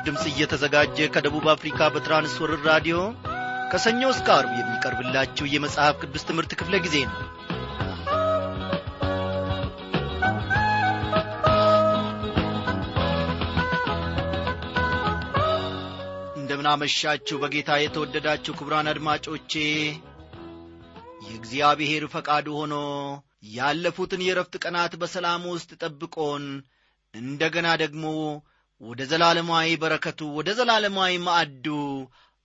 በምስራች ድምፅ እየተዘጋጀ ከደቡብ አፍሪካ በትራንስወርር ራዲዮ ከሰኞ እስከ አርብ የሚቀርብላችሁ የመጽሐፍ ቅዱስ ትምህርት ክፍለ ጊዜ ነው። እንደምናመሻችሁ በጌታ የተወደዳችሁ ክቡራን አድማጮቼ የእግዚአብሔር ፈቃዱ ሆኖ ያለፉትን የረፍት ቀናት በሰላም ውስጥ ጠብቆን እንደ ገና ደግሞ ወደ ዘላለማዊ በረከቱ ወደ ዘላለማዊ ማዕዱ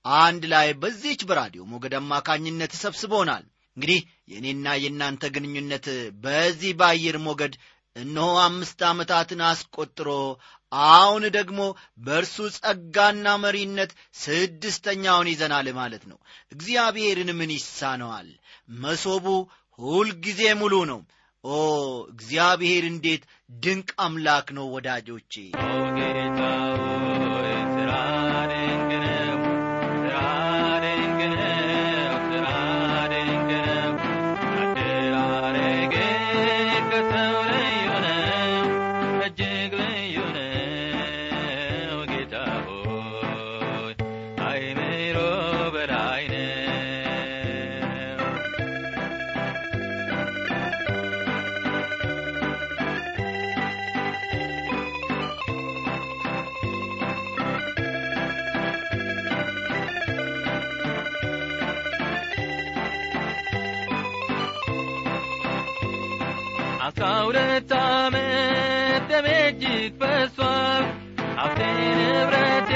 አንድ ላይ በዚህች በራዲዮ ሞገድ አማካኝነት ሰብስቦናል እንግዲህ የእኔና የእናንተ ግንኙነት በዚህ በአየር ሞገድ እነሆ አምስት ዓመታትን አስቆጥሮ አሁን ደግሞ በእርሱ ጸጋና መሪነት ስድስተኛውን ይዘናል ማለት ነው። እግዚአብሔርን ምን ይሳነዋል? መሶቡ ሁልጊዜ ሙሉ ነው። ኦ እግዚአብሔር እንዴት ድንቅ አምላክ ነው ወዳጆቼ አስራ ሁለት ዓመት ደሜ እጅግ ፈሷል፣ ሀብቴ ንብረቴ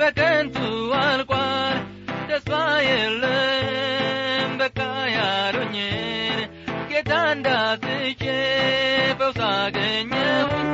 በከንቱ አልቋል። ተስፋ የለም በቃ ያሉኝን ጌታ እንዳስቼ ፈውስ አገኘሁኝ።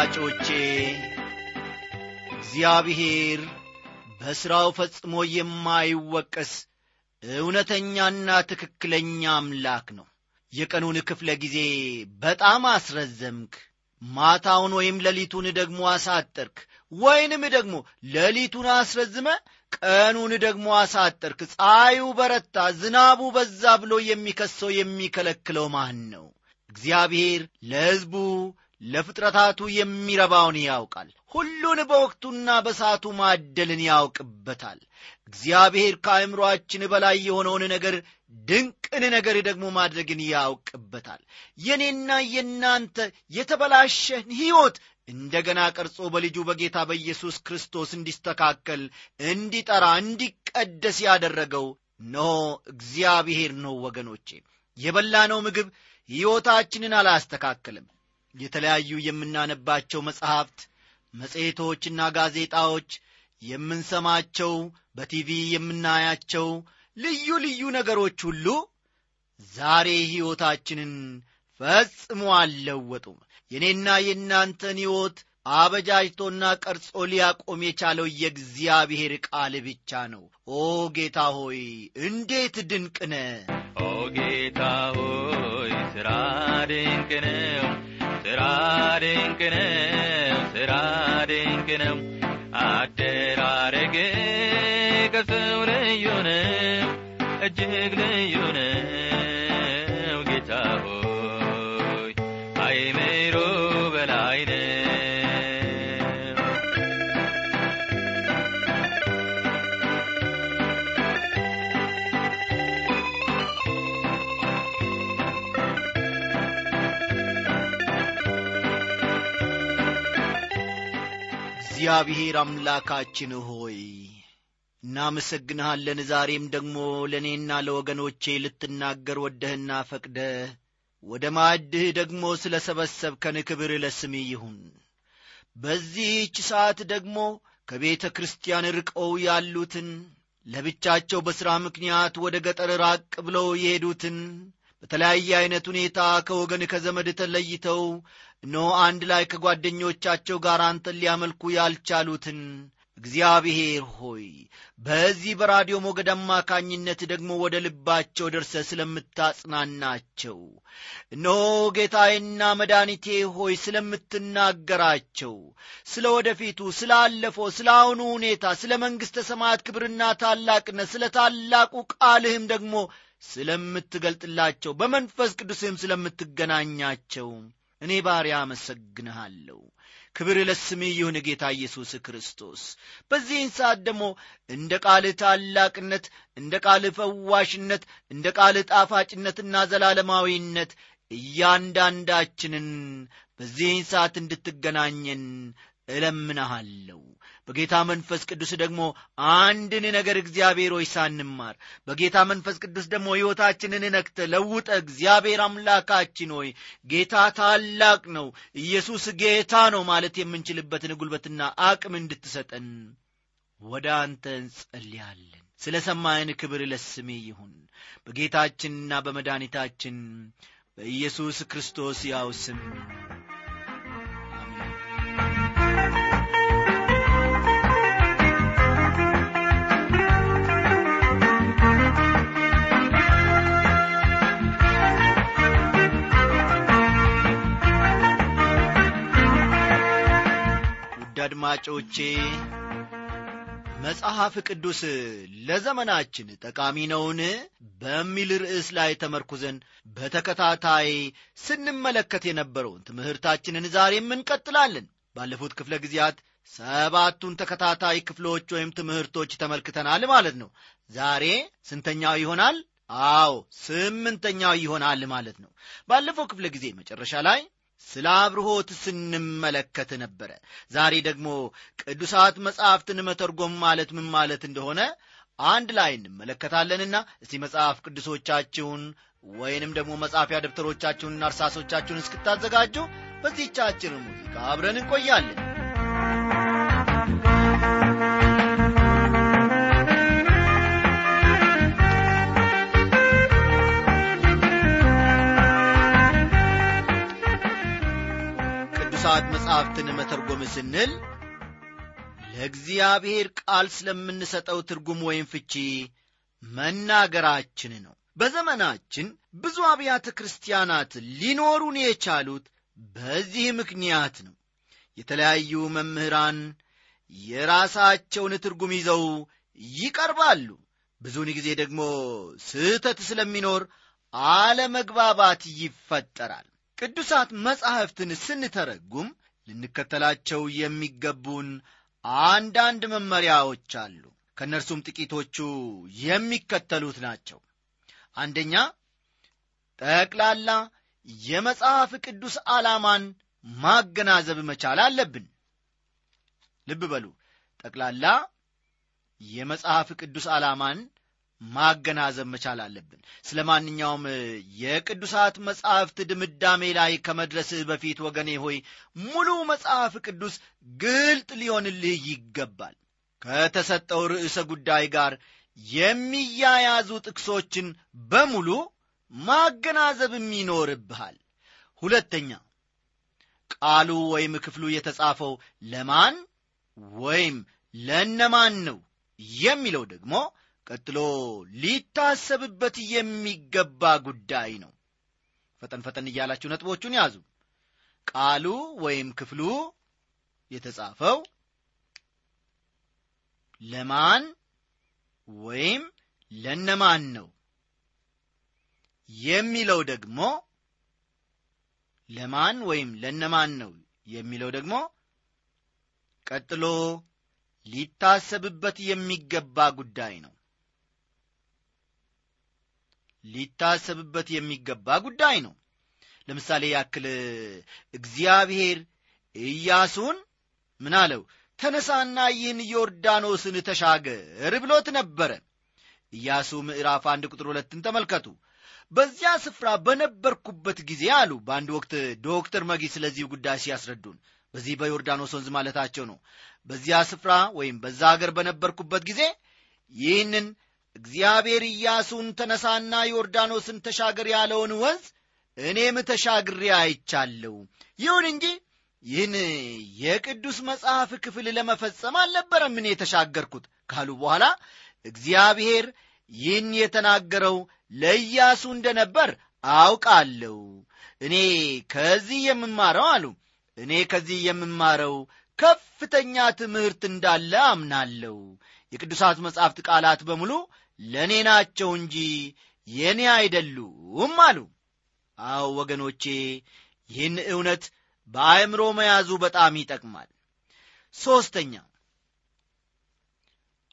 አድማጮቼ እግዚአብሔር በሥራው ፈጽሞ የማይወቀስ እውነተኛና ትክክለኛ አምላክ ነው። የቀኑን ክፍለ ጊዜ በጣም አስረዘምክ። ማታውን ወይም ሌሊቱን ደግሞ አሳጠርክ ወይንም ደግሞ ሌሊቱን አስረዝመ ቀኑን ደግሞ አሳጠርክ። ፀሐዩ በረታ ዝናቡ በዛ ብሎ የሚከሰው የሚከለክለው ማን ነው? እግዚአብሔር ለሕዝቡ ለፍጥረታቱ የሚረባውን ያውቃል። ሁሉን በወቅቱና በሰዓቱ ማደልን ያውቅበታል። እግዚአብሔር ከአእምሮአችን በላይ የሆነውን ነገር ድንቅን ነገር ደግሞ ማድረግን ያውቅበታል። የኔና የእናንተ የተበላሸን ሕይወት እንደገና ቀርጾ በልጁ በጌታ በኢየሱስ ክርስቶስ እንዲስተካከል እንዲጠራ እንዲቀደስ ያደረገው ኖ እግዚአብሔር ነው ወገኖቼ። የበላነው ምግብ ሕይወታችንን አላስተካከልም የተለያዩ የምናነባቸው መጽሐፍት መጽሔቶችና ጋዜጣዎች የምንሰማቸው በቲቪ የምናያቸው ልዩ ልዩ ነገሮች ሁሉ ዛሬ ሕይወታችንን ፈጽሞ አልለወጡም። የእኔና የእናንተን ሕይወት አበጃጅቶና ቀርጾ ሊያቆም የቻለው የእግዚአብሔር ቃል ብቻ ነው። ኦ ጌታ ሆይ እንዴት ድንቅ ነ ኦ ጌታ ሆይ ስራ ድንቅ ስራ ድንቅ ነው፣ ስራ ድንቅ ነው። አደራረግህ ከሰው ልዩ ነው፣ እጅግ ልዩ እግዚአብሔር አምላካችን ሆይ እናመሰግንሃለን። ዛሬም ደግሞ ለእኔና ለወገኖቼ ልትናገር ወደህና ፈቅደ ወደ ማዕድህ ደግሞ ስለ ሰበሰብከን ክብር ለስም ይሁን። በዚህች ሰዓት ደግሞ ከቤተ ክርስቲያን ርቀው ያሉትን ለብቻቸው በሥራ ምክንያት ወደ ገጠር ራቅ ብለው የሄዱትን በተለያየ ዐይነት ሁኔታ ከወገን ከዘመድ ተለይተው እነሆ አንድ ላይ ከጓደኞቻቸው ጋር አንተን ሊያመልኩ ያልቻሉትን እግዚአብሔር ሆይ በዚህ በራዲዮ ሞገድ አማካኝነት ደግሞ ወደ ልባቸው ደርሰ ስለምታጽናናቸው እነሆ ጌታዬና መድኃኒቴ ሆይ ስለምትናገራቸው ስለ ወደፊቱ ስላለፈው ስለ አሁኑ ሁኔታ ስለ መንግሥተ ሰማያት ክብርና ታላቅነት ስለ ታላቁ ቃልህም ደግሞ ስለምትገልጥላቸው በመንፈስ ቅዱስህም ስለምትገናኛቸው እኔ ባሪያ አመሰግንሃለሁ። ክብር ለስምህ ይሁን ጌታ ኢየሱስ ክርስቶስ። በዚህን ሰዓት ደግሞ እንደ ቃልህ ታላቅነት እንደ ቃልህ ፈዋሽነት እንደ ቃልህ ጣፋጭነትና ዘላለማዊነት እያንዳንዳችንን በዚህን ሰዓት እንድትገናኘን እለምንሃለሁ። በጌታ መንፈስ ቅዱስ ደግሞ አንድን ነገር እግዚአብሔር ሆይ ሳንማር በጌታ መንፈስ ቅዱስ ደግሞ ሕይወታችንን ነክተ ለውጠ እግዚአብሔር አምላካችን ሆይ ጌታ ታላቅ ነው ኢየሱስ ጌታ ነው ማለት የምንችልበትን ጉልበትና አቅም እንድትሰጠን ወደ አንተ እንጸልያለን። ስለ ሰማይን ክብር ለስሜ ይሁን። በጌታችንና በመድኃኒታችን በኢየሱስ ክርስቶስ ያው ስም አድማጮቼ መጽሐፍ ቅዱስ ለዘመናችን ጠቃሚ ነውን? በሚል ርዕስ ላይ ተመርኩዘን በተከታታይ ስንመለከት የነበረውን ትምህርታችንን ዛሬም እንቀጥላለን። ባለፉት ክፍለ ጊዜያት ሰባቱን ተከታታይ ክፍሎች ወይም ትምህርቶች ተመልክተናል ማለት ነው። ዛሬ ስንተኛው ይሆናል? አዎ ስምንተኛው ይሆናል ማለት ነው። ባለፈው ክፍለ ጊዜ መጨረሻ ላይ ስለ አብርሆት ስንመለከት ነበረ። ዛሬ ደግሞ ቅዱሳት መጻሕፍትን መተርጎም ማለት ምን ማለት እንደሆነ አንድ ላይ እንመለከታለንና እስቲ መጽሐፍ ቅዱሶቻችሁን ወይንም ደግሞ መጻፊያ ደብተሮቻችሁንና እርሳሶቻችሁን እስክታዘጋጁ በዚህቻችን ሙዚቃ አብረን እንቆያለን መጻሕፍትን መተርጎም ስንል ለእግዚአብሔር ቃል ስለምንሰጠው ትርጉም ወይም ፍቺ መናገራችን ነው። በዘመናችን ብዙ አብያተ ክርስቲያናት ሊኖሩን የቻሉት በዚህ ምክንያት ነው። የተለያዩ መምህራን የራሳቸውን ትርጉም ይዘው ይቀርባሉ። ብዙውን ጊዜ ደግሞ ስህተት ስለሚኖር አለመግባባት ይፈጠራል። ቅዱሳት መጻሕፍትን ስንተረጉም ልንከተላቸው የሚገቡን አንዳንድ መመሪያዎች አሉ። ከእነርሱም ጥቂቶቹ የሚከተሉት ናቸው። አንደኛ ጠቅላላ የመጽሐፍ ቅዱስ ዓላማን ማገናዘብ መቻል አለብን። ልብ በሉ ጠቅላላ የመጽሐፍ ቅዱስ ዓላማን ማገናዘብ መቻል አለብን። ስለ ማንኛውም የቅዱሳት መጻሕፍት ድምዳሜ ላይ ከመድረስህ በፊት ወገኔ ሆይ ሙሉ መጽሐፍ ቅዱስ ግልጥ ሊሆንልህ ይገባል። ከተሰጠው ርዕሰ ጉዳይ ጋር የሚያያዙ ጥቅሶችን በሙሉ ማገናዘብም ይኖርብሃል። ሁለተኛ ቃሉ ወይም ክፍሉ የተጻፈው ለማን ወይም ለነማን ነው የሚለው ደግሞ ቀጥሎ ሊታሰብበት የሚገባ ጉዳይ ነው። ፈጠን ፈጠን እያላችሁ ነጥቦቹን ያዙ። ቃሉ ወይም ክፍሉ የተጻፈው ለማን ወይም ለነማን ነው? የሚለው ደግሞ ለማን ወይም ለነማን ነው የሚለው ደግሞ ቀጥሎ ሊታሰብበት የሚገባ ጉዳይ ነው ሊታሰብበት የሚገባ ጉዳይ ነው። ለምሳሌ ያክል እግዚአብሔር ኢያሱን ምን አለው? ተነሳና ይህን ዮርዳኖስን ተሻገር ብሎት ነበረ። ኢያሱ ምዕራፍ አንድ ቁጥር ሁለትን ተመልከቱ። በዚያ ስፍራ በነበርኩበት ጊዜ አሉ። በአንድ ወቅት ዶክተር መጊ ስለዚህ ጉዳይ ሲያስረዱን በዚህ በዮርዳኖስ ወንዝ ማለታቸው ነው። በዚያ ስፍራ ወይም በዛ አገር በነበርኩበት ጊዜ ይህንን እግዚአብሔር ኢያሱን ተነሳና ዮርዳኖስን ተሻገር ያለውን ወንዝ እኔም ተሻግሬ አይቻለሁ። ይሁን እንጂ ይህን የቅዱስ መጽሐፍ ክፍል ለመፈጸም አልነበረም እኔ የተሻገርኩት ካሉ በኋላ እግዚአብሔር ይህን የተናገረው ለኢያሱ እንደነበር አውቃለሁ። እኔ ከዚህ የምማረው አሉ እኔ ከዚህ የምማረው ከፍተኛ ትምህርት እንዳለ አምናለሁ። የቅዱሳት መጻሕፍት ቃላት በሙሉ ለእኔ ናቸው እንጂ የእኔ አይደሉም አሉ። አዎ ወገኖቼ፣ ይህን እውነት በአእምሮ መያዙ በጣም ይጠቅማል። ሦስተኛ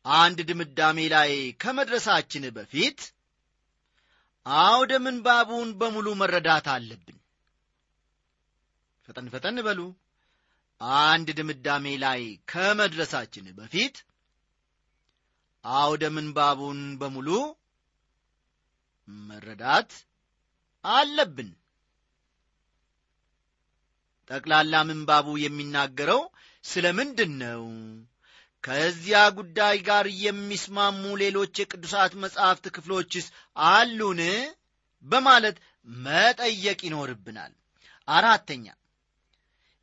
አንድ ድምዳሜ ላይ ከመድረሳችን በፊት አውደ ምንባቡን በሙሉ መረዳት አለብን። ፈጠን ፈጠን በሉ። አንድ ድምዳሜ ላይ ከመድረሳችን በፊት አውደ ምንባቡን በሙሉ መረዳት አለብን። ጠቅላላ ምንባቡ የሚናገረው ስለ ምንድን ነው? ከዚያ ጉዳይ ጋር የሚስማሙ ሌሎች የቅዱሳት መጻሕፍት ክፍሎችስ አሉን? በማለት መጠየቅ ይኖርብናል። አራተኛ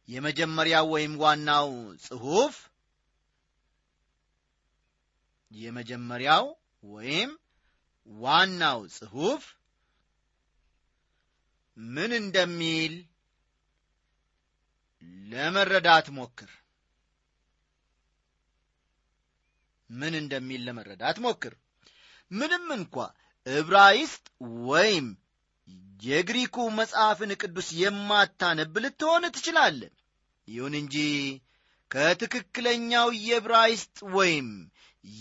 የመጀመሪያው ወይም ዋናው ጽሑፍ የመጀመሪያው ወይም ዋናው ጽሑፍ ምን እንደሚል ለመረዳት ሞክር። ምን እንደሚል ለመረዳት ሞክር። ምንም እንኳ ዕብራይስጥ ወይም የግሪኩ መጽሐፍን ቅዱስ የማታነብ ልትሆን ትችላለህ። ይሁን እንጂ ከትክክለኛው የዕብራይስጥ ወይም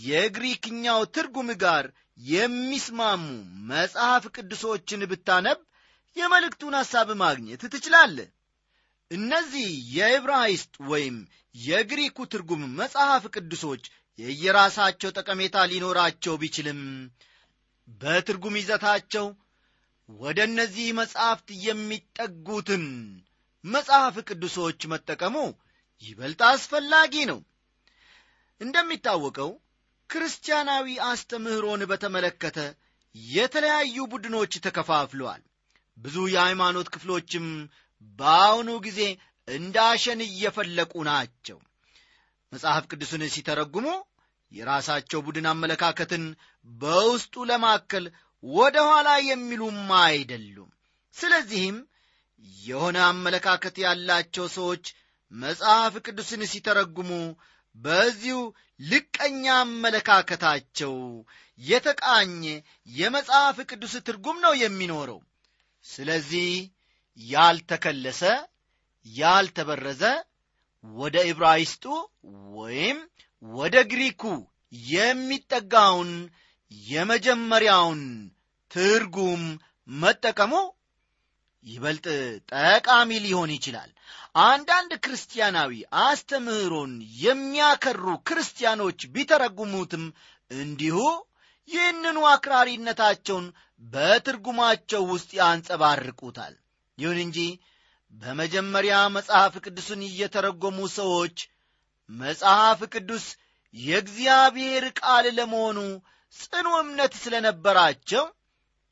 የግሪክኛው ትርጉም ጋር የሚስማሙ መጽሐፍ ቅዱሶችን ብታነብ የመልእክቱን ሐሳብ ማግኘት ትችላለህ። እነዚህ የዕብራይስጥ ወይም የግሪኩ ትርጉም መጽሐፍ ቅዱሶች የየራሳቸው ጠቀሜታ ሊኖራቸው ቢችልም በትርጉም ይዘታቸው ወደ እነዚህ መጻሕፍት የሚጠጉትን መጽሐፍ ቅዱሶች መጠቀሙ ይበልጥ አስፈላጊ ነው። እንደሚታወቀው ክርስቲያናዊ አስተምህሮን በተመለከተ የተለያዩ ቡድኖች ተከፋፍለዋል። ብዙ የሃይማኖት ክፍሎችም በአሁኑ ጊዜ እንደ አሸን እየፈለቁ ናቸው። መጽሐፍ ቅዱስን ሲተረጉሙ የራሳቸው ቡድን አመለካከትን በውስጡ ለማከል ወደ ኋላ የሚሉም አይደሉም። ስለዚህም የሆነ አመለካከት ያላቸው ሰዎች መጽሐፍ ቅዱስን ሲተረጉሙ በዚሁ ልቀኛ አመለካከታቸው የተቃኘ የመጽሐፍ ቅዱስ ትርጉም ነው የሚኖረው። ስለዚህ ያልተከለሰ፣ ያልተበረዘ ወደ ዕብራይስጡ ወይም ወደ ግሪኩ የሚጠጋውን የመጀመሪያውን ትርጉም መጠቀሙ ይበልጥ ጠቃሚ ሊሆን ይችላል። አንዳንድ ክርስቲያናዊ አስተምህሮን የሚያከሩ ክርስቲያኖች ቢተረጉሙትም እንዲሁ ይህንኑ አክራሪነታቸውን በትርጉማቸው ውስጥ ያንጸባርቁታል። ይሁን እንጂ በመጀመሪያ መጽሐፍ ቅዱስን እየተረጎሙ ሰዎች መጽሐፍ ቅዱስ የእግዚአብሔር ቃል ለመሆኑ ጽኑ እምነት ስለነበራቸው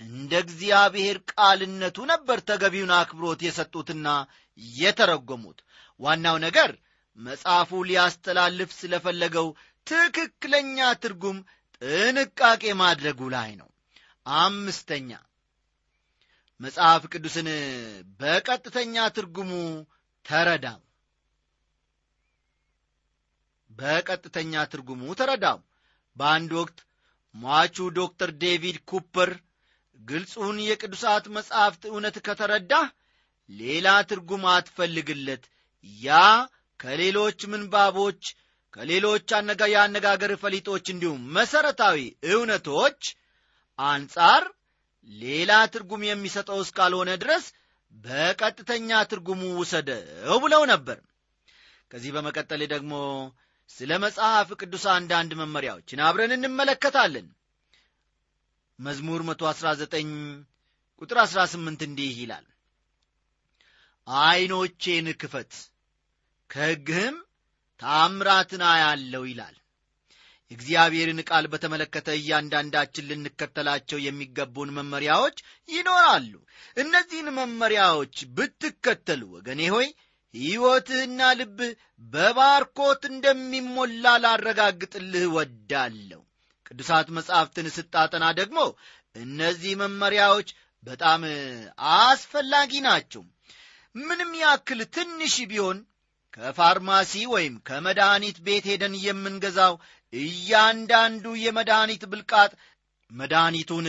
እንደ እግዚአብሔር ቃልነቱ ነበር ተገቢውን አክብሮት የሰጡትና የተረጎሙት። ዋናው ነገር መጽሐፉ ሊያስተላልፍ ስለፈለገው ትክክለኛ ትርጉም ጥንቃቄ ማድረጉ ላይ ነው። አምስተኛ መጽሐፍ ቅዱስን በቀጥተኛ ትርጉሙ ተረዳው። በቀጥተኛ ትርጉሙ ተረዳው። በአንድ ወቅት ሟቹ ዶክተር ዴቪድ ኩፐር ግልጹን የቅዱሳት መጻሕፍት እውነት ከተረዳህ ሌላ ትርጉም አትፈልግለት፣ ያ ከሌሎች ምንባቦች ከሌሎች የአነጋገር ፈሊጦች እንዲሁም መሠረታዊ እውነቶች አንጻር ሌላ ትርጉም የሚሰጠው እስካልሆነ ድረስ በቀጥተኛ ትርጉሙ ውሰደው ብለው ነበር። ከዚህ በመቀጠል ደግሞ ስለ መጽሐፍ ቅዱስ አንዳንድ መመሪያዎችን አብረን እንመለከታለን። መዝሙር 119 ቁጥር 18 እንዲህ ይላል፣ ዐይኖቼን ክፈት ከሕግህም ታምራትን አያለው ይላል። የእግዚአብሔርን ቃል በተመለከተ እያንዳንዳችን ልንከተላቸው የሚገቡን መመሪያዎች ይኖራሉ። እነዚህን መመሪያዎች ብትከተሉ ወገኔ ሆይ ሕይወትህና ልብህ በባርኮት እንደሚሞላ ላረጋግጥልህ ወዳለሁ ቅዱሳት መጻሕፍትን ስታጠና ደግሞ እነዚህ መመሪያዎች በጣም አስፈላጊ ናቸው። ምንም ያክል ትንሽ ቢሆን ከፋርማሲ ወይም ከመድኃኒት ቤት ሄደን የምንገዛው እያንዳንዱ የመድኃኒት ብልቃጥ መድኃኒቱን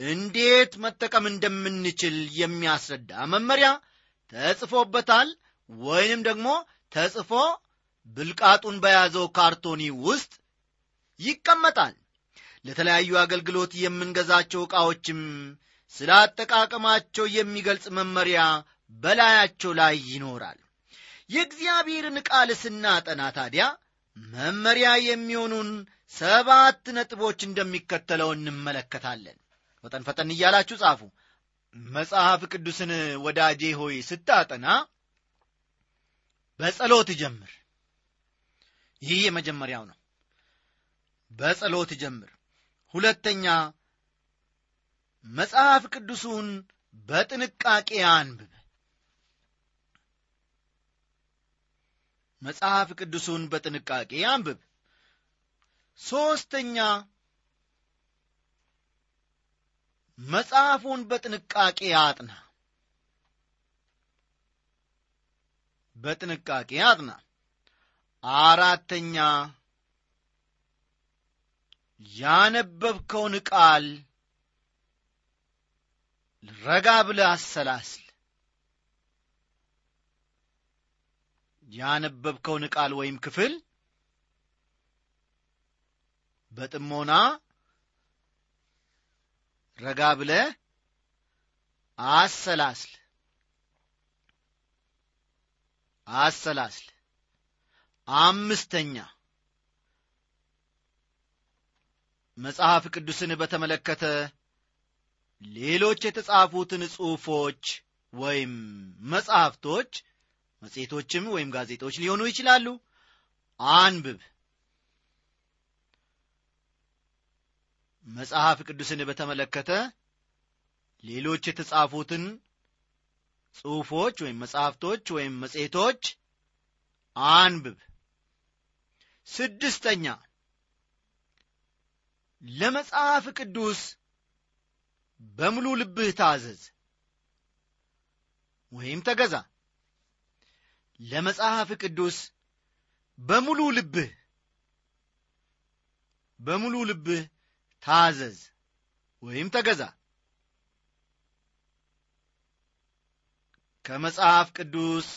እንዴት መጠቀም እንደምንችል የሚያስረዳ መመሪያ ተጽፎበታል ወይንም ደግሞ ተጽፎ ብልቃጡን በያዘው ካርቶኒ ውስጥ ይቀመጣል ለተለያዩ አገልግሎት የምንገዛቸው ዕቃዎችም ስለ አጠቃቀማቸው የሚገልጽ መመሪያ በላያቸው ላይ ይኖራል። የእግዚአብሔርን ቃል ስናጠና ታዲያ መመሪያ የሚሆኑን ሰባት ነጥቦች እንደሚከተለው እንመለከታለን። ፈጠን ፈጠን እያላችሁ ጻፉ። መጽሐፍ ቅዱስን ወዳጄ ሆይ ስታጠና በጸሎት ጀምር። ይህ የመጀመሪያው ነው። በጸሎት ጀምር ሁለተኛ መጽሐፍ ቅዱሱን በጥንቃቄ አንብብ። መጽሐፍ ቅዱሱን በጥንቃቄ አንብብ። ሦስተኛ መጽሐፉን በጥንቃቄ አጥና። በጥንቃቄ አጥና። አራተኛ ያነበብከውን ቃል ረጋ ብለ አሰላስል። ያነበብከውን ቃል ወይም ክፍል በጥሞና ረጋ ብለ አሰላስል። አሰላስል። አምስተኛ መጽሐፍ ቅዱስን በተመለከተ ሌሎች የተጻፉትን ጽሑፎች ወይም መጽሐፍቶች መጽሔቶችም ወይም ጋዜጦች ሊሆኑ ይችላሉ። አንብብ። መጽሐፍ ቅዱስን በተመለከተ ሌሎች የተጻፉትን ጽሑፎች ወይም መጽሐፍቶች ወይም መጽሔቶች አንብብ። ስድስተኛ ለመጽሐፍ ቅዱስ በሙሉ ልብህ ታዘዝ ወይም ተገዛ። ለመጽሐፍ ቅዱስ በሙሉ ልብህ በሙሉ ልብህ ታዘዝ ወይም ተገዛ። ከመጽሐፍ ቅዱስ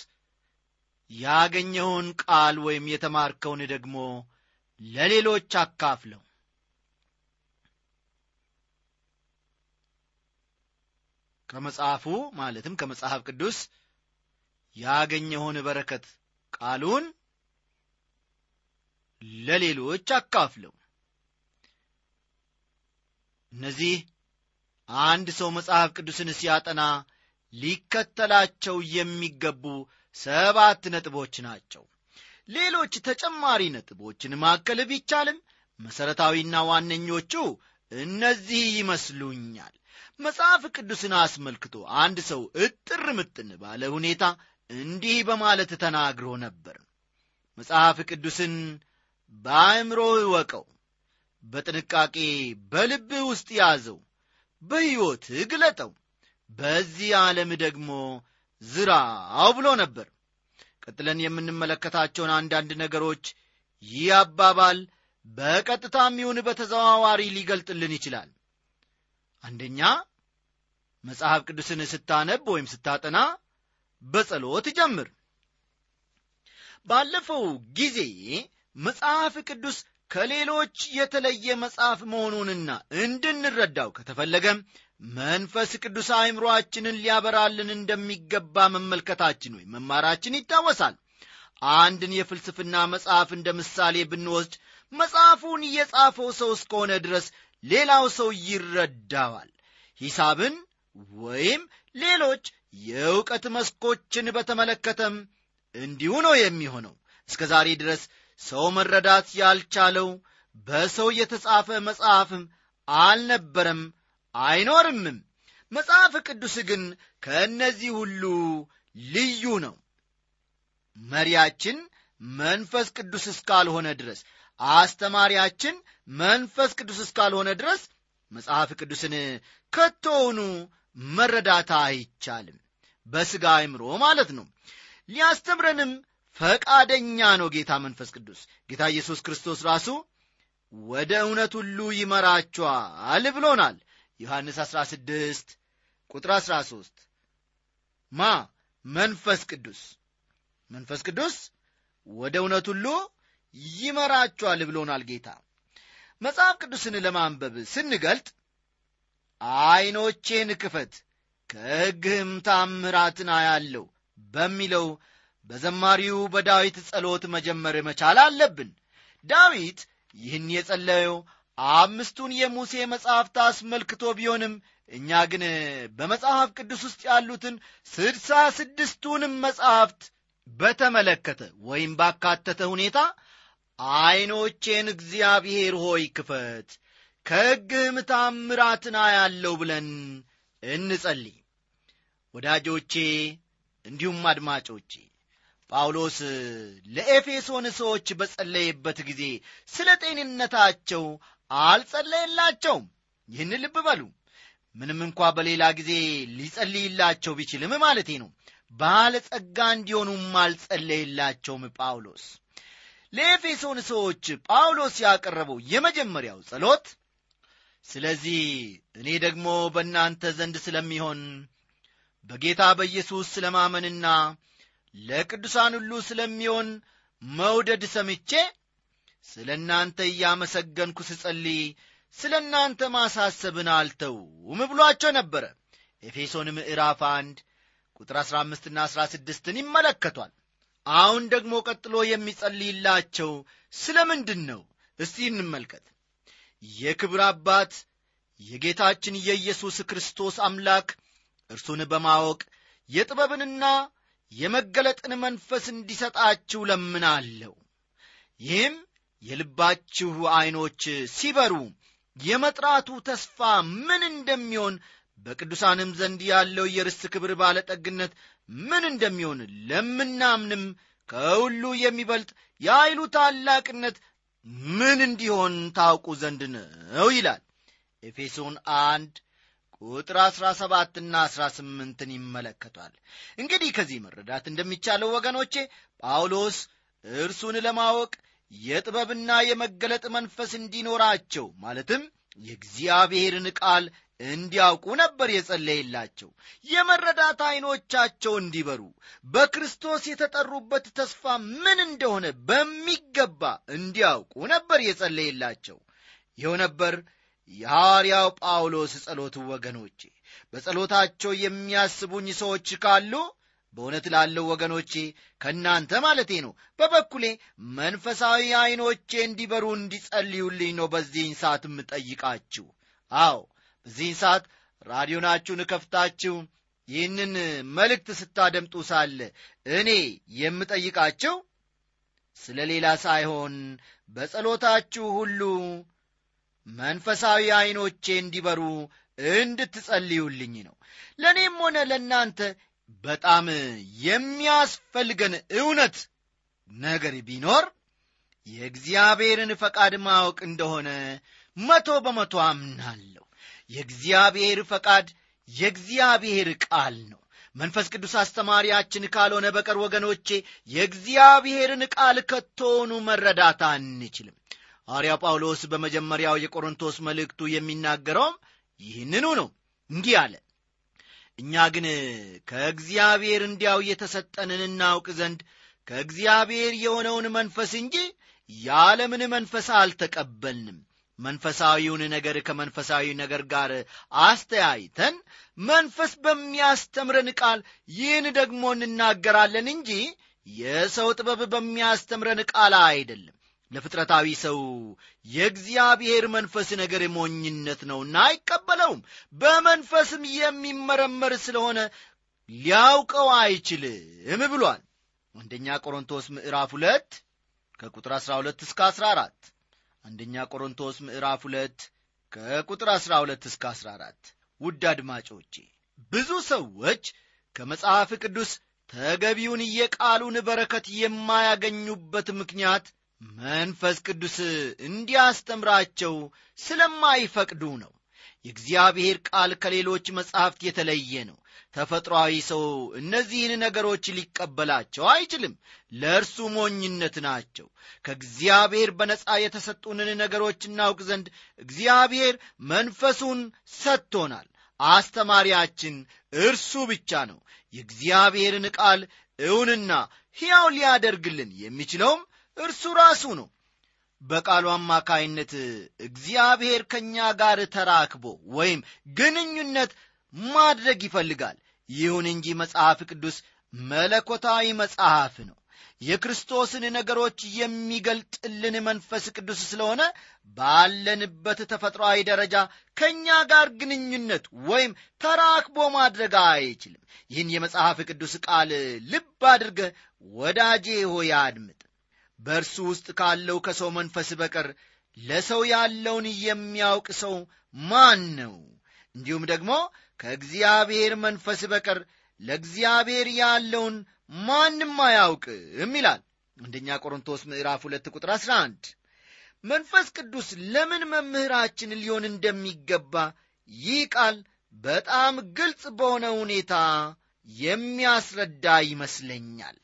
ያገኘውን ቃል ወይም የተማርከውን ደግሞ ለሌሎች አካፍለው ከመጽሐፉ ማለትም ከመጽሐፍ ቅዱስ ያገኘውን በረከት ቃሉን ለሌሎች አካፍለው። እነዚህ አንድ ሰው መጽሐፍ ቅዱስን ሲያጠና ሊከተላቸው የሚገቡ ሰባት ነጥቦች ናቸው። ሌሎች ተጨማሪ ነጥቦችን ማከል ቢቻልም መሠረታዊና ዋነኞቹ እነዚህ ይመስሉኛል መጽሐፍ ቅዱስን አስመልክቶ አንድ ሰው እጥር ምጥን ባለ ሁኔታ እንዲህ በማለት ተናግሮ ነበር። መጽሐፍ ቅዱስን በአእምሮ እወቀው በጥንቃቄ በልብህ ውስጥ ያዘው በሕይወትህ ግለጠው በዚህ ዓለም ደግሞ ዝራው ብሎ ነበር። ቀጥለን የምንመለከታቸውን አንዳንድ ነገሮች ይህ አባባል በቀጥታም ይሁን በተዘዋዋሪ ሊገልጥልን ይችላል። አንደኛ መጽሐፍ ቅዱስን ስታነብ ወይም ስታጠና በጸሎት ጀምር። ባለፈው ጊዜ መጽሐፍ ቅዱስ ከሌሎች የተለየ መጽሐፍ መሆኑንና እንድንረዳው ከተፈለገም መንፈስ ቅዱስ አእምሮአችንን ሊያበራልን እንደሚገባ መመልከታችን ወይም መማራችን ይታወሳል። አንድን የፍልስፍና መጽሐፍ እንደ ምሳሌ ብንወስድ መጽሐፉን የጻፈው ሰው እስከሆነ ድረስ ሌላው ሰው ይረዳዋል። ሂሳብን ወይም ሌሎች የእውቀት መስኮችን በተመለከተም እንዲሁ ነው የሚሆነው። እስከ ዛሬ ድረስ ሰው መረዳት ያልቻለው በሰው የተጻፈ መጽሐፍም አልነበረም አይኖርምም። መጽሐፍ ቅዱስ ግን ከእነዚህ ሁሉ ልዩ ነው። መሪያችን መንፈስ ቅዱስ እስካልሆነ ድረስ አስተማሪያችን መንፈስ ቅዱስ እስካልሆነ ድረስ መጽሐፍ ቅዱስን ከቶውኑ መረዳት አይቻልም። በሥጋ አይምሮ ማለት ነው። ሊያስተምረንም ፈቃደኛ ነው ጌታ መንፈስ ቅዱስ። ጌታ ኢየሱስ ክርስቶስ ራሱ ወደ እውነት ሁሉ ይመራችኋል ብሎናል። ዮሐንስ 16 ቁጥር 13 ማ መንፈስ ቅዱስ መንፈስ ቅዱስ ወደ እውነት ሁሉ ይመራችኋል ብሎናል ጌታ። መጽሐፍ ቅዱስን ለማንበብ ስንገልጥ ዐይኖቼን ክፈት ከሕግህም ታምራትን አያለው በሚለው በዘማሪው በዳዊት ጸሎት መጀመር መቻል አለብን። ዳዊት ይህን የጸለየው አምስቱን የሙሴ መጻሕፍት አስመልክቶ ቢሆንም እኛ ግን በመጽሐፍ ቅዱስ ውስጥ ያሉትን ስድሳ ስድስቱንም መጻሕፍት በተመለከተ ወይም ባካተተ ሁኔታ ዐይኖቼን እግዚአብሔር ሆይ ክፈት ከሕግህም ታምራትን አያለው ብለን እንጸልይ። ወዳጆቼ እንዲሁም አድማጮቼ ጳውሎስ ለኤፌሶን ሰዎች በጸለየበት ጊዜ ስለ ጤንነታቸው አልጸለየላቸውም። ይህን ልብ በሉ። ምንም እንኳ በሌላ ጊዜ ሊጸልይላቸው ቢችልም ማለቴ ነው። ባለጸጋ እንዲሆኑም አልጸለየላቸውም ጳውሎስ። ለኤፌሶን ሰዎች ጳውሎስ ያቀረበው የመጀመሪያው ጸሎት ስለዚህ እኔ ደግሞ በእናንተ ዘንድ ስለሚሆን በጌታ በኢየሱስ ስለማመንና ለቅዱሳን ሁሉ ስለሚሆን መውደድ ሰምቼ ስለ እናንተ እያመሰገንኩ ስጸልይ ስለ እናንተ ማሳሰብን አልተውም ብሏቸው ነበረ። ኤፌሶን ምዕራፍ አንድ ቁጥር 15 ና 16ን ይመለከቷል። አሁን ደግሞ ቀጥሎ የሚጸልይላቸው ስለ ምንድን ነው? እስቲ እንመልከት የክብር አባት የጌታችን የኢየሱስ ክርስቶስ አምላክ እርሱን በማወቅ የጥበብንና የመገለጥን መንፈስ እንዲሰጣችሁ ለምናለሁ። ይህም የልባችሁ ዐይኖች ሲበሩ የመጥራቱ ተስፋ ምን እንደሚሆን በቅዱሳንም ዘንድ ያለው የርስት ክብር ባለጠግነት ምን እንደሚሆን ለምናምንም ከሁሉ የሚበልጥ የኃይሉ ታላቅነት ምን እንዲሆን ታውቁ ዘንድ ነው ይላል። ኤፌሶን አንድ ቁጥር አሥራ ሰባትና አሥራ ስምንትን ይመለከቷል። እንግዲህ ከዚህ መረዳት እንደሚቻለው ወገኖቼ ጳውሎስ እርሱን ለማወቅ የጥበብና የመገለጥ መንፈስ እንዲኖራቸው ማለትም የእግዚአብሔርን ቃል እንዲያውቁ ነበር የጸለየላቸው። የመረዳት ዐይኖቻቸው እንዲበሩ በክርስቶስ የተጠሩበት ተስፋ ምን እንደሆነ በሚገባ እንዲያውቁ ነበር የጸለየላቸው። ይኸው ነበር የሐዋርያው ጳውሎስ ጸሎት ወገኖቼ። በጸሎታቸው የሚያስቡኝ ሰዎች ካሉ በእውነት ላለው ወገኖቼ ከእናንተ ማለቴ ነው። በበኩሌ መንፈሳዊ ዐይኖቼ እንዲበሩ እንዲጸልዩልኝ ነው በዚህን ሰዓት የምጠይቃችሁ። አዎ በዚህን ሰዓት ራዲዮናችሁን ከፍታችሁ ይህንን መልእክት ስታደምጡ ሳለ እኔ የምጠይቃችሁ ስለ ሌላ ሳይሆን በጸሎታችሁ ሁሉ መንፈሳዊ ዐይኖቼ እንዲበሩ እንድትጸልዩልኝ ነው። ለእኔም ሆነ ለእናንተ በጣም የሚያስፈልገን እውነት ነገር ቢኖር የእግዚአብሔርን ፈቃድ ማወቅ እንደሆነ መቶ በመቶ አምናለሁ የእግዚአብሔር ፈቃድ የእግዚአብሔር ቃል ነው። መንፈስ ቅዱስ አስተማሪያችን ካልሆነ በቀር ወገኖቼ የእግዚአብሔርን ቃል ከቶውኑ መረዳት አንችልም። ሐዋርያ ጳውሎስ በመጀመሪያው የቆሮንቶስ መልእክቱ የሚናገረውም ይህንኑ ነው። እንዲህ አለ እኛ ግን ከእግዚአብሔር እንዲያው የተሰጠንን እናውቅ ዘንድ ከእግዚአብሔር የሆነውን መንፈስ እንጂ የዓለምን መንፈስ አልተቀበልንም መንፈሳዊውን ነገር ከመንፈሳዊ ነገር ጋር አስተያይተን መንፈስ በሚያስተምረን ቃል ይህን ደግሞ እንናገራለን እንጂ የሰው ጥበብ በሚያስተምረን ቃል አይደለም። ለፍጥረታዊ ሰው የእግዚአብሔር መንፈስ ነገር ሞኝነት ነውና አይቀበለውም። በመንፈስም የሚመረመር ስለሆነ ሊያውቀው አይችልም ብሏል። አንደኛ ቆሮንቶስ ምዕራፍ ሁለት ከቁጥር 12 እስከ 14 አንደኛ ቆሮንቶስ ምዕራፍ ሁለት ከቁጥር አሥራ ሁለት እስከ አሥራ አራት። ውድ አድማጮቼ ብዙ ሰዎች ከመጽሐፍ ቅዱስ ተገቢውን የቃሉን በረከት የማያገኙበት ምክንያት መንፈስ ቅዱስ እንዲያስተምራቸው ስለማይፈቅዱ ነው። የእግዚአብሔር ቃል ከሌሎች መጻሕፍት የተለየ ነው ተፈጥሮአዊ ሰው እነዚህን ነገሮች ሊቀበላቸው አይችልም። ለእርሱ ሞኝነት ናቸው። ከእግዚአብሔር በነጻ የተሰጡንን ነገሮች እናውቅ ዘንድ እግዚአብሔር መንፈሱን ሰጥቶናል። አስተማሪያችን እርሱ ብቻ ነው። የእግዚአብሔርን ቃል እውንና ሕያው ሊያደርግልን የሚችለውም እርሱ ራሱ ነው። በቃሉ አማካይነት እግዚአብሔር ከእኛ ጋር ተራክቦ ወይም ግንኙነት ማድረግ ይፈልጋል። ይሁን እንጂ መጽሐፍ ቅዱስ መለኮታዊ መጽሐፍ ነው። የክርስቶስን ነገሮች የሚገልጥልን መንፈስ ቅዱስ ስለሆነ ባለንበት ተፈጥሮአዊ ደረጃ ከእኛ ጋር ግንኙነት ወይም ተራክቦ ማድረግ አይችልም። ይህን የመጽሐፍ ቅዱስ ቃል ልብ አድርገ ወዳጄ ሆይ አድምጥ። በእርሱ ውስጥ ካለው ከሰው መንፈስ በቀር ለሰው ያለውን የሚያውቅ ሰው ማን ነው? እንዲሁም ደግሞ ከእግዚአብሔር መንፈስ በቀር ለእግዚአብሔር ያለውን ማንም አያውቅም ይላል። አንደኛ ቆሮንቶስ ምዕራፍ ሁለት ቁጥር 11 መንፈስ ቅዱስ ለምን መምህራችን ሊሆን እንደሚገባ ይህ ቃል በጣም ግልጽ በሆነ ሁኔታ የሚያስረዳ ይመስለኛል።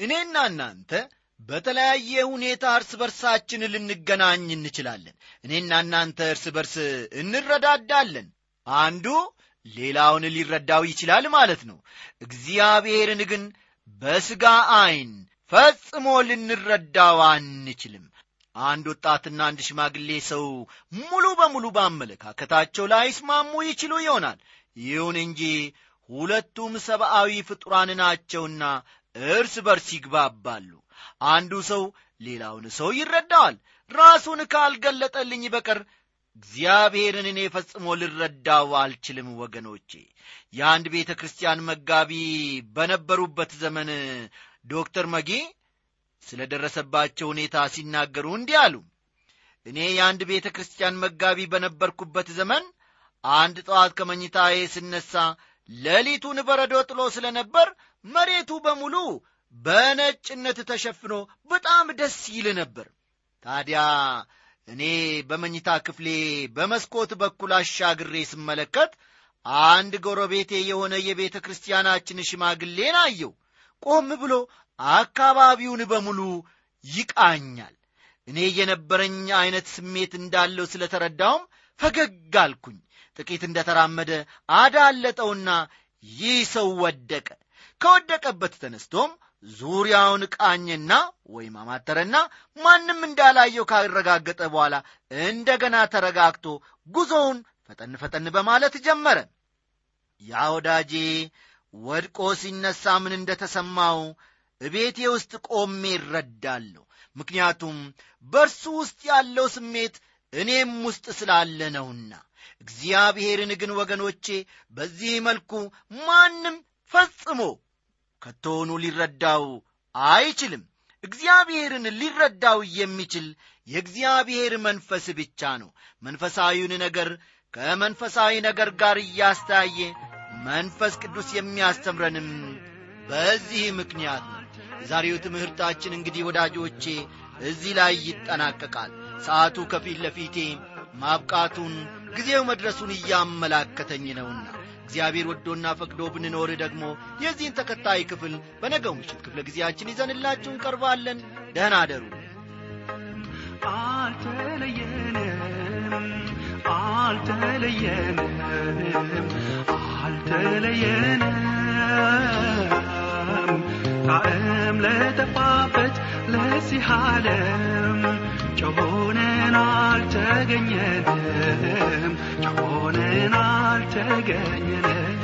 እኔና እናንተ በተለያየ ሁኔታ እርስ በርሳችን ልንገናኝ እንችላለን። እኔና እናንተ እርስ በርስ እንረዳዳለን። አንዱ ሌላውን ሊረዳው ይችላል ማለት ነው። እግዚአብሔርን ግን በሥጋ ዐይን ፈጽሞ ልንረዳው አንችልም። አንድ ወጣትና አንድ ሽማግሌ ሰው ሙሉ በሙሉ በአመለካከታቸው ላይስማሙ ይችሉ ይሆናል። ይሁን እንጂ ሁለቱም ሰብአዊ ፍጡራን ናቸውና እርስ በርስ ይግባባሉ። አንዱ ሰው ሌላውን ሰው ይረዳዋል። ራሱን ካልገለጠልኝ በቀር እግዚአብሔርን እኔ ፈጽሞ ልረዳው አልችልም ወገኖቼ። የአንድ ቤተ ክርስቲያን መጋቢ በነበሩበት ዘመን ዶክተር መጊ ስለ ደረሰባቸው ሁኔታ ሲናገሩ እንዲህ አሉ። እኔ የአንድ ቤተ ክርስቲያን መጋቢ በነበርኩበት ዘመን አንድ ጠዋት ከመኝታዬ ስነሳ ሌሊቱን በረዶ ጥሎ ስለ ነበር መሬቱ በሙሉ በነጭነት ተሸፍኖ በጣም ደስ ይል ነበር። ታዲያ እኔ በመኝታ ክፍሌ በመስኮት በኩል አሻግሬ ስመለከት አንድ ጎረቤቴ የሆነ የቤተ ክርስቲያናችን ሽማግሌን አየው ቆም ብሎ አካባቢውን በሙሉ ይቃኛል። እኔ የነበረኝ ዐይነት ስሜት እንዳለው ስለ ተረዳውም ፈገግ አልኩኝ። ጥቂት እንደ ተራመደ አዳለጠውና ይህ ሰው ወደቀ። ከወደቀበት ተነስቶም ዙሪያውን ቃኘና ወይም አማተረና ማንም እንዳላየው ካረጋገጠ በኋላ እንደገና ተረጋግቶ ጉዞውን ፈጠን ፈጠን በማለት ጀመረ። ያ ወዳጄ ወድቆ ሲነሳ ምን እንደተሰማው እቤቴ ውስጥ ቆሜ ይረዳለሁ ምክንያቱም በእርሱ ውስጥ ያለው ስሜት እኔም ውስጥ ስላለ ነውና። እግዚአብሔርን ግን ወገኖቼ በዚህ መልኩ ማንም ፈጽሞ ከቶሆኑ ሊረዳው አይችልም። እግዚአብሔርን ሊረዳው የሚችል የእግዚአብሔር መንፈስ ብቻ ነው። መንፈሳዊውን ነገር ከመንፈሳዊ ነገር ጋር እያስተያየ መንፈስ ቅዱስ የሚያስተምረንም በዚህ ምክንያት ነው። የዛሬው ትምህርታችን እንግዲህ ወዳጆቼ እዚህ ላይ ይጠናቀቃል። ሰዓቱ ከፊት ለፊቴ ማብቃቱን ጊዜው መድረሱን እያመላከተኝ ነውና እግዚአብሔር ወዶና ፈቅዶ ብንኖር ደግሞ የዚህን ተከታይ ክፍል በነገው ምሽት ክፍለ ጊዜያችን ይዘንላችሁ እንቀርባለን። ደህና አደሩ። አልተለየንም አልተለየንም አልተለየንም። ጣዕም ለጠፋበት ለዚህ ዓለም ጨሆነን አልተገኘንም ጨሆነን አልተገኘንም